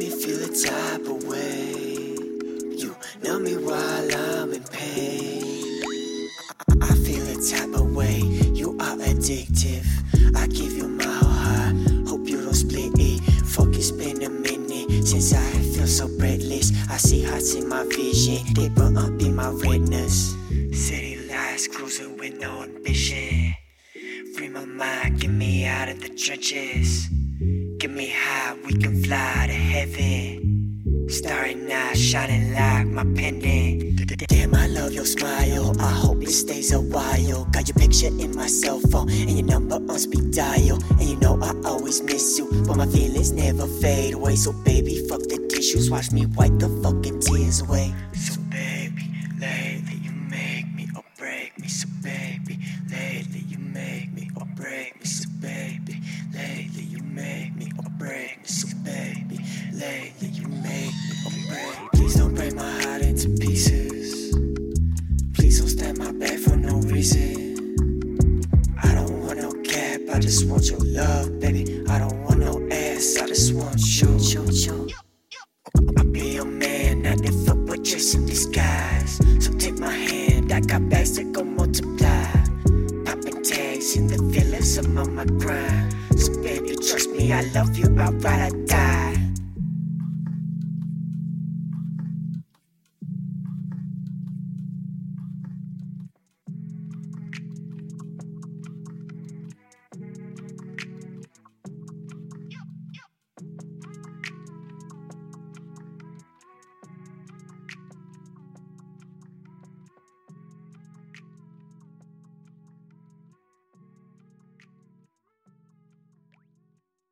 me feel a type of way. You numb me while I'm in pain. I, I feel a type of way. You are addictive. I give you my whole heart. Hope you don't split it. Fuck, it's been a minute since I feel so breathless. I see hearts in my vision. They burn up in my retinas. City lights cruising with no ambition. Free my mind, get me out of the trenches. Me high, we can fly to heaven. Starry night shining like my pendant. Damn, I love your smile. I hope it stays a while. Got your picture in my cell phone and your number on speed dial. And you know I always miss you, but my feelings never fade away. So baby, fuck the tissues, watch me wipe the fucking tears away. So My back for no reason. I don't want no cap, I just want your love, baby. I don't want no ass, I just want you. you, you. I'll be your man, not the fuck but just in disguise. So take my hand, I got bags that go multiply. Popping tags in the feelings, I'm on my grind. So baby, trust me, I love you, I'll ride or die.